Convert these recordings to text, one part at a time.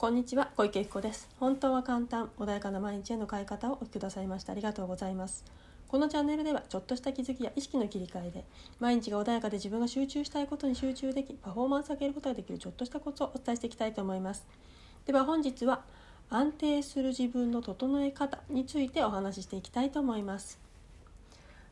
こんにちは小池彦です。本当は簡単穏やかな毎日への変え方をお聞きくださいましてありがとうございます。このチャンネルではちょっとした気づきや意識の切り替えで毎日が穏やかで自分が集中したいことに集中できパフォーマンスを上げることができるちょっとしたコツをお伝えしていきたいと思います。では本日は安定する自分の整え方についてお話ししていきたいと思います、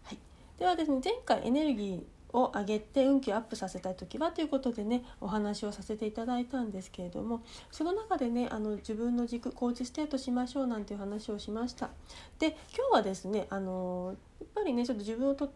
はい、ではですね前回エネルギーを上げて運気をアップさせたい時はということでねお話をさせていただいたんですけれどもその中でねあの自分の軸 coach state しましょうなんていう話をしました。で今日はですねあのやっぱりねちょっと自分をと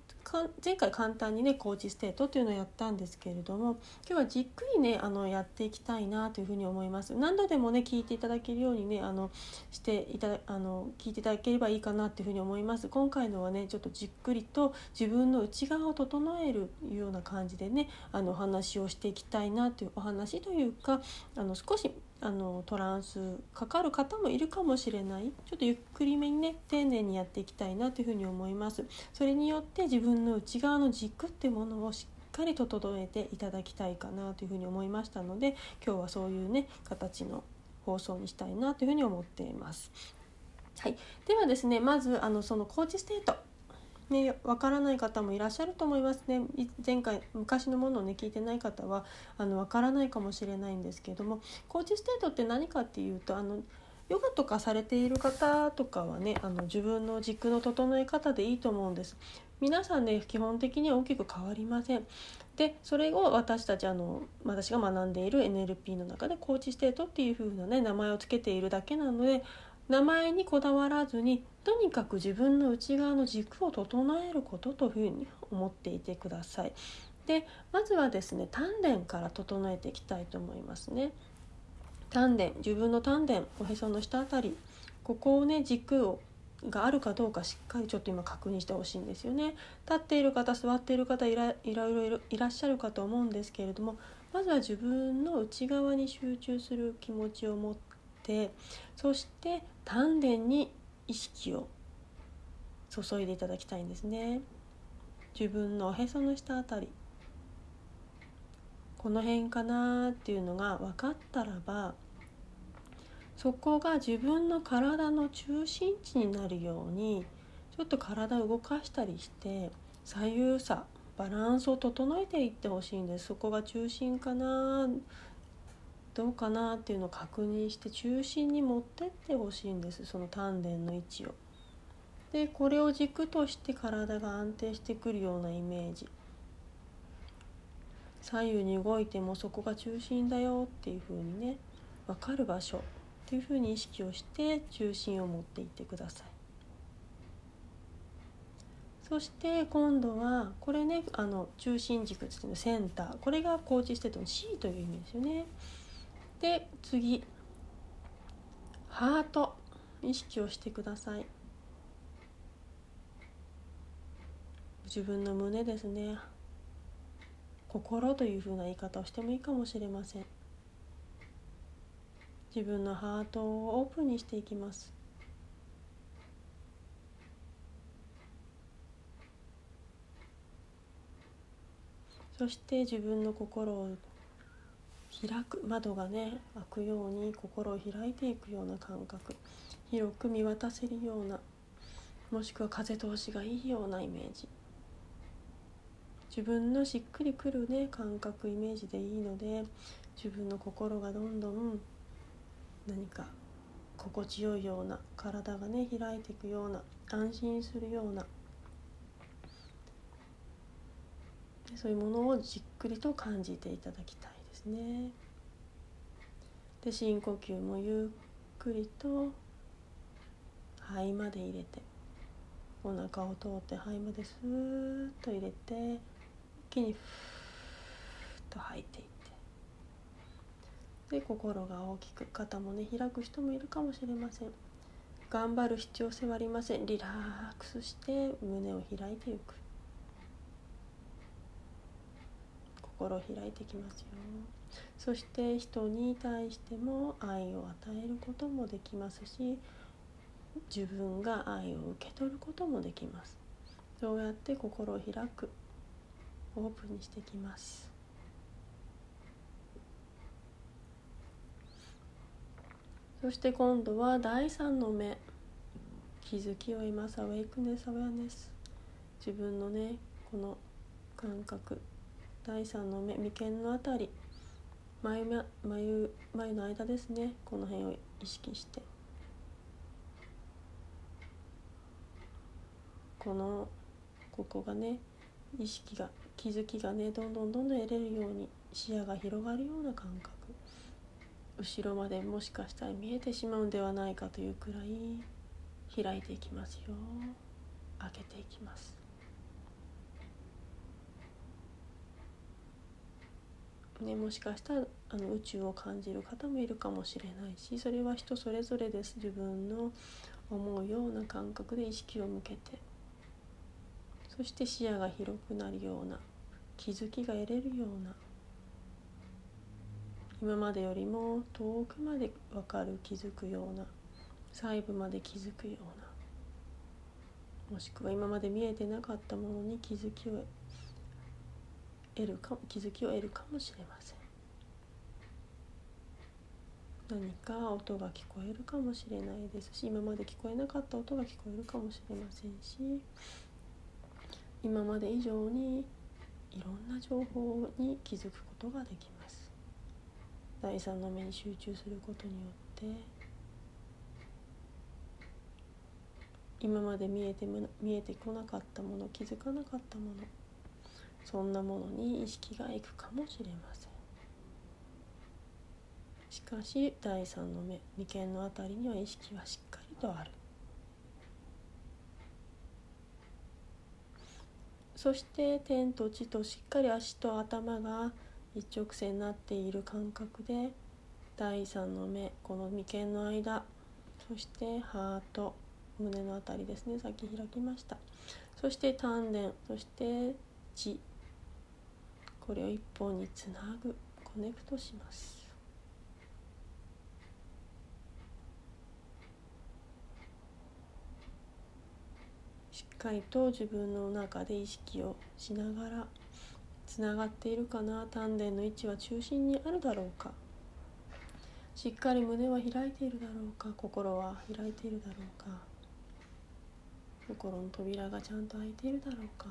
前回簡単にね coach state っていうのをやったんですけれども今日はじっくりねあのやっていきたいなというふうに思います。何度でもね聞いていただけるようにねあのしていたあの聞いていただければいいかなっていうふうに思います。今回のはねちょっとじっくりと自分の内側を整えるような感じでねあのお話をしていきたいなというお話というかあの少しあのトランスかかる方もいるかもしれない。ちょっとゆっくりめにね丁寧にやっていきたいなというふうに思います。それによって自分の内側の軸っていうものをしっかりと整えていただきたいかなというふうに思いましたので今日はそういうね形の放送にしたいなというふうに思っています。はい、ではですねまずあのそのコーチステート。ね、わからない方もいらっしゃると思いますね。前回昔のものをね聞いてない方はあのわからないかもしれないんですけども coach state って何かっていうとあのヨガとかされている方とかはねあの自分の軸の整え方でいいと思うんです。皆さんね基本的には大きく変わりません。でそれを私たちあの私が学んでいる NLP の中でコーチステートっていう風なね名前を付けているだけなので名前にこだわらずにとにかく自分の内側の軸を整えることというふうに思っていてください。でまずはですね丹田から整えていきたいと思いますね。丹田自分の丹田おへその下あたりここをね軸をがあるかどうかしっかりちょっと今確認してほしいんですよね。立っている方座っている方いらいろいろいらっしゃるかと思うんですけれどもまずは自分の内側に集中する気持ちを持ってそして丹田に意識を注いでいただきたいんですね自分のおへその下あたりこの辺かなっていうのが分かったらばそこが自分の体の中心地になるようにちょっと体を動かしたりして左右差バランスを整えていってほしいんです。そこが中心かなどうかなっていうのを確認して中心に持ってってほしいんです。その丹田の位置を。でこれを軸として体が安定してくるようなイメージ。左右に動いてもそこが中心だよっていう風にね分かる場所っていう風に意識をして中心を持っていってください。そして今度はこれねあの中心軸っていうのセンター。これがコーチステートの C という意味ですよね。で次。ハート。意識をしてください。自分の胸ですね。心というふうな言い方をしてもいいかもしれません。自分のハートをオープンにしていきます。そして自分の心を開く窓がね開くように心を開いていくような感覚。広く見渡せるようなもしくは風通しがいいようなイメージ。自分のしっくりくるね感覚イメージでいいので自分の心がどんどん何か心地よいような体がね開いていくような安心するようなそういうものをじっくりと感じていただきたいですね。で深呼吸もゆっくりと肺まで入れてお腹を通って肺までスーッと入れて気にフーッと吐いていって。で心が大きく肩もね開く人もいるかもしれません。頑張る必要性はありません。リラックスして胸を開いていく。心を開いてきますよ。そして人に対しても愛を与えることもできますし自分が愛を受け取ることもできます。そうやって心を開く。オープンにしてきます。そして今度は第三の目。気づきを得ますアウェイクネスアウェアネス自分のねこの感覚。第三の目眉間のあたり。眉眉眉の間ですね。この辺を意識して。このここがね意識が気づきがねどんどんどんどん得れるように視野が広がるような感覚。後ろまでもしかしたら見えてしまうんではないかというくらい開いていきますよ。開けていきます。ね、もしかしたらあの宇宙を感じる方もいるかもしれないしそれは人それぞれです。自分の思うような感覚で意識を向けて。そして視野が広くなるような気づきが得れるような。今までよりも遠くまで分かる気づくような。細部まで気づくような。もしくは今まで見えてなかったものに気づきを得るか気づきを得るかもしれません。何か音が聞こえるかもしれないですし今まで聞こえなかった音が聞こえるかもしれませんし今まで以上にいろんな情報に気づくことができます。第三の目に集中することによって今まで見えて見えてこなかったもの気づかなかったものそんなものに意識がいくかもしれません。しかし第三の目眉間のあたりには意識はしっかりとある。そして天と地としっかり足と頭が一直線になっている感覚で第三の目この眉間の間そしてハート胸の辺りですね。さっき開きました。そして丹田そして地これを一本につなぐコネクトします。かりと自分の中で意識をしながらつながっているかな丹田の位置は中心にあるだろうか。しっかり胸は開いているだろうか。心は開いているだろうか。心の扉がちゃんと開いているだろうか。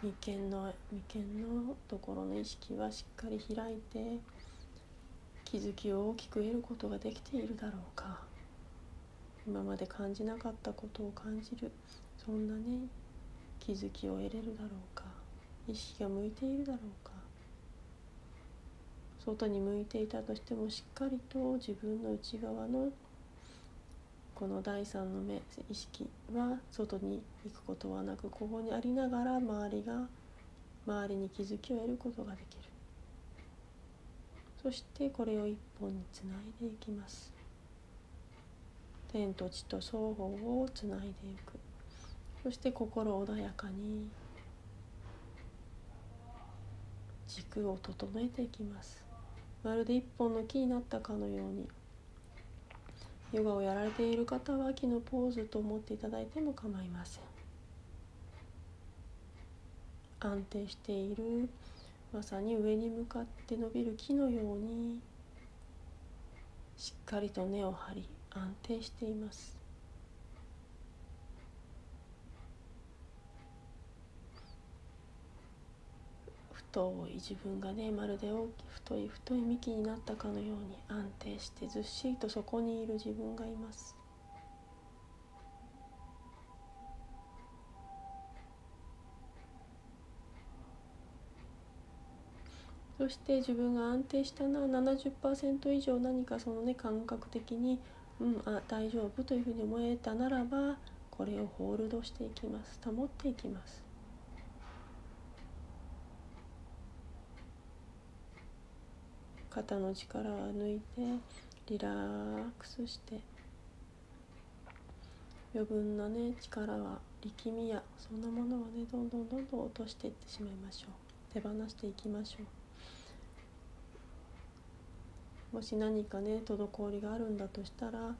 眉間の眉間のところの意識はしっかり開いて気づきを大きく得ることができているだろうか。今まで感じなかったことを感じる。そんなね気づきを得れるだろうか。意識が向いているだろうか。外に向いていたとしてもしっかりと自分の内側のこの第三の目意識は外に行くことはなくここにありながら周りが周りに気づきを得ることができる。そしてこれを一本につないでいきます。天と地と双方をつないでいく。そして心穏やかに軸を整えていきます。まるで一本の木になったかのように。ヨガをやられている方は木のポーズと思っていただいても構いません。安定しているまさに上に向かって伸びる木のようにしっかりと根を張り安定しています。太い自分がねまるで大きい太い太い幹になったかのように安定してずっしりとそこにいる自分がいます。そして自分が安定したのは70%以上何かそのね感覚的にうんあ大丈夫というふうに思えたならばこれをホールドしていきます。保っていきます。肩の力を抜いてリラックスして余分なね力は力みやそんなものはねどんどんどんどん落としていってしまいましょう。手放していきましょう。もし何かね滞りがあるんだとしたら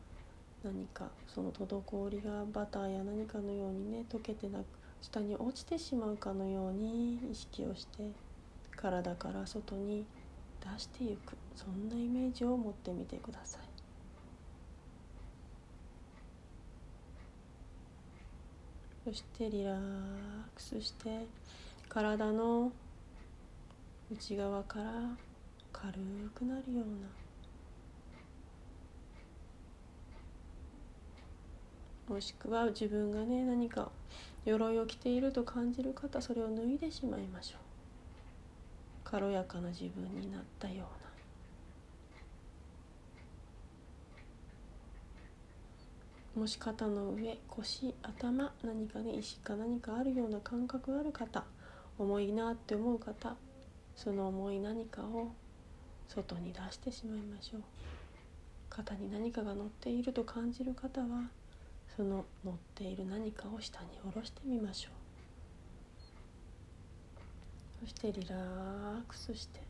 何かその滞りがバターや何かのようにね溶けてなく下に落ちてしまうかのように意識をして体から外に出していく。そんなイメージを持ってみてください。そしてリラックスして体の内側から軽くなるような。もしくは自分がね何か鎧を着ていると感じる方それを脱いでしまいましょう。軽やかな自分になったような。もし肩の上腰頭何かね石か何かあるような感覚ある方重いなって思う方その重い何かを外に出してしまいましょう。肩に何かが乗っていると感じる方はその乗っている何かを下に下ろしてみましょう。そしてリラックスして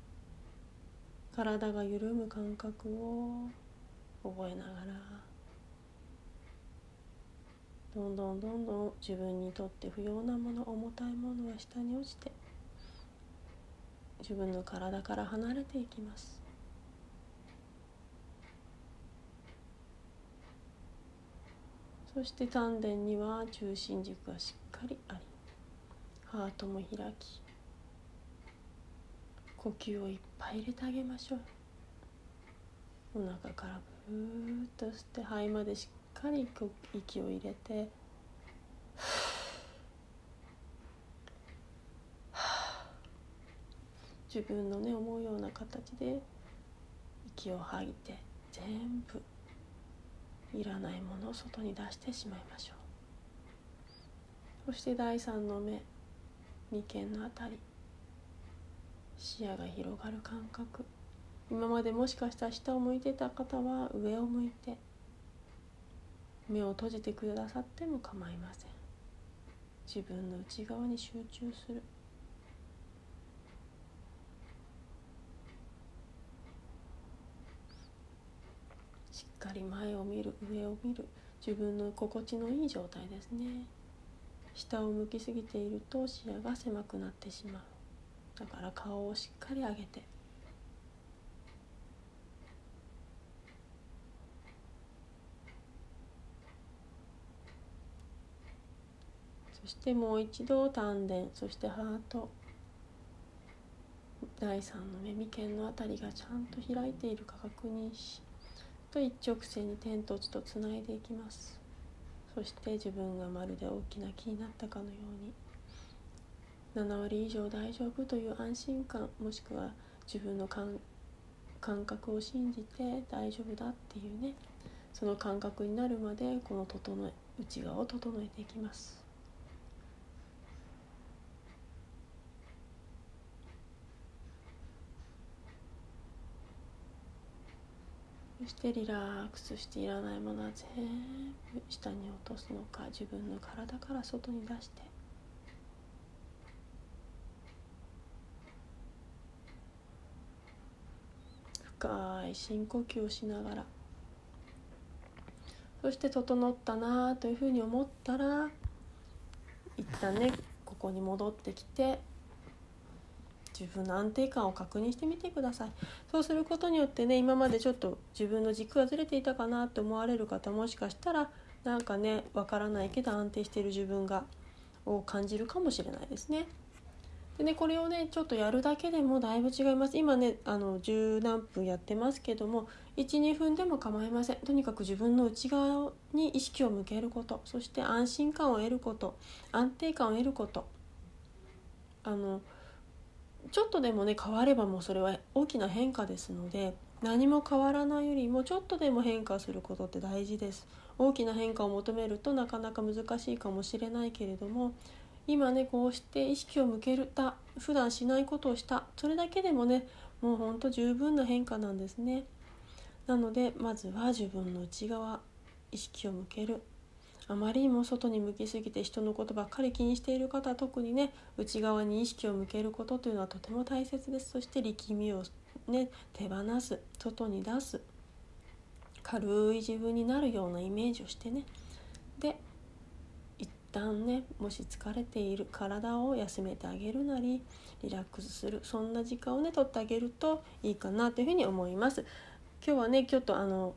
体が緩む感覚を覚えながらどんどんどんどん自分にとって不要なもの重たいものは下に落ちて自分の体から離れていきます。そして丹田には中心軸がしっかりありハートも開き呼吸をいっぱい入れてあげましょう。お腹からブーッと吸って肺までしっかり息を入れて自分のね思うような形で息を吐いて全部いらないものを外に出してしまいましょう。そして第三の目眉間のあたり。視野が広がる感覚。今までもしかしたら下を向いてた方は上を向いて目を閉じてくださっても構いません。自分の内側に集中するしっかり前を見る上を見る。自分の心地のいい状態ですね。下を向きすぎていると視野が狭くなってしまう。だから顔をしっかり上げて。そしてもう一度丹田そしてハート。第三の目眉間のあたりがちゃんと開いているか確認しと一直線に天と地とつないでいきます。そして自分がまるで大きな木になったかのように。7割以上大丈夫という安心感もしくは自分の感覚を信じて大丈夫だっていうね。その感覚になるまでこの整え内側を整えていきます。そしてリラックスしていらないものは全部下に落とすのか自分の体から外に出して。深い深呼吸をしながら。そして整ったなというふうに思ったら一旦ねここに戻ってきて自分の安定感を確認してみてください。そうすることによってね今までちょっと自分の軸がずれていたかなと思われる方もしかしたらなんかねわからないけど安定している自分がを感じるかもしれないですね。でねこれをねちょっとやるだけでもだいぶ違います。今ねあの十何分やってますけども12分でも構いません。とにかく自分の内側に意識を向けること。そして安心感を得ること。安定感を得ること。あのちょっとでもね変わればもうそれは大きな変化ですので何も変わらないよりもちょっとでも変化することって大事です。大きな変化を求めるとなかなか難しいかもしれないけれども今ねこうして意識を向けた普段しないことをしたそれだけでもねもうほんと十分な変化なんですね。なのでまずは自分の内側意識を向ける。あまりにも外に向きすぎて人のことばっかり気にしている方は特にね内側に意識を向けることというのはとても大切ですそして力みをね手放す外に出す軽い自分になるようなイメージをしてねで一旦ねもし疲れている体を休めてあげるなりリラックスするそんな時間をね取ってあげるといいかなというふうに思います。今日はねちょっとあの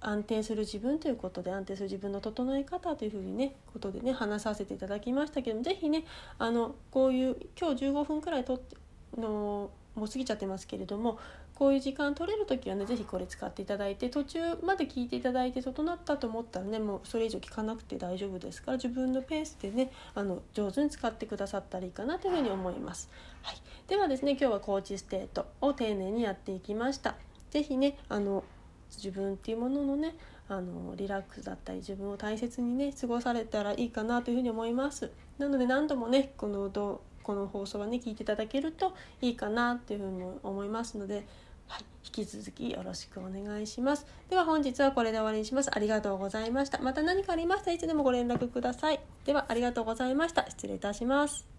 安定する自分ということで安定する自分の整え方というふうにねことでね話させていただきましたけども是非ねあのこういう今日15分くらいとってのもう過ぎちゃってますけれどもこういう時間取れる時はね是非これ使っていただいて途中まで聞いていただいて整ったと思ったらねもうそれ以上聞かなくて大丈夫ですから自分のペースでねあの上手に使ってくださったらいいかなというふうに思います。はい、ではですね今日はコーチステートを丁寧にやっていきました。是非ねあの自分っていうもののねあのリラックスだったり自分を大切にね過ごされたらいいかなというふうに思います。なので何度もねこのこの放送はね聞いていただけるといいかなというふうに思いますのではい、引き続きよろしくお願いします。では本日はこれで終わりにします。ありがとうございました。また何かありましたらいつでもご連絡ください。ではありがとうございました。失礼いたします。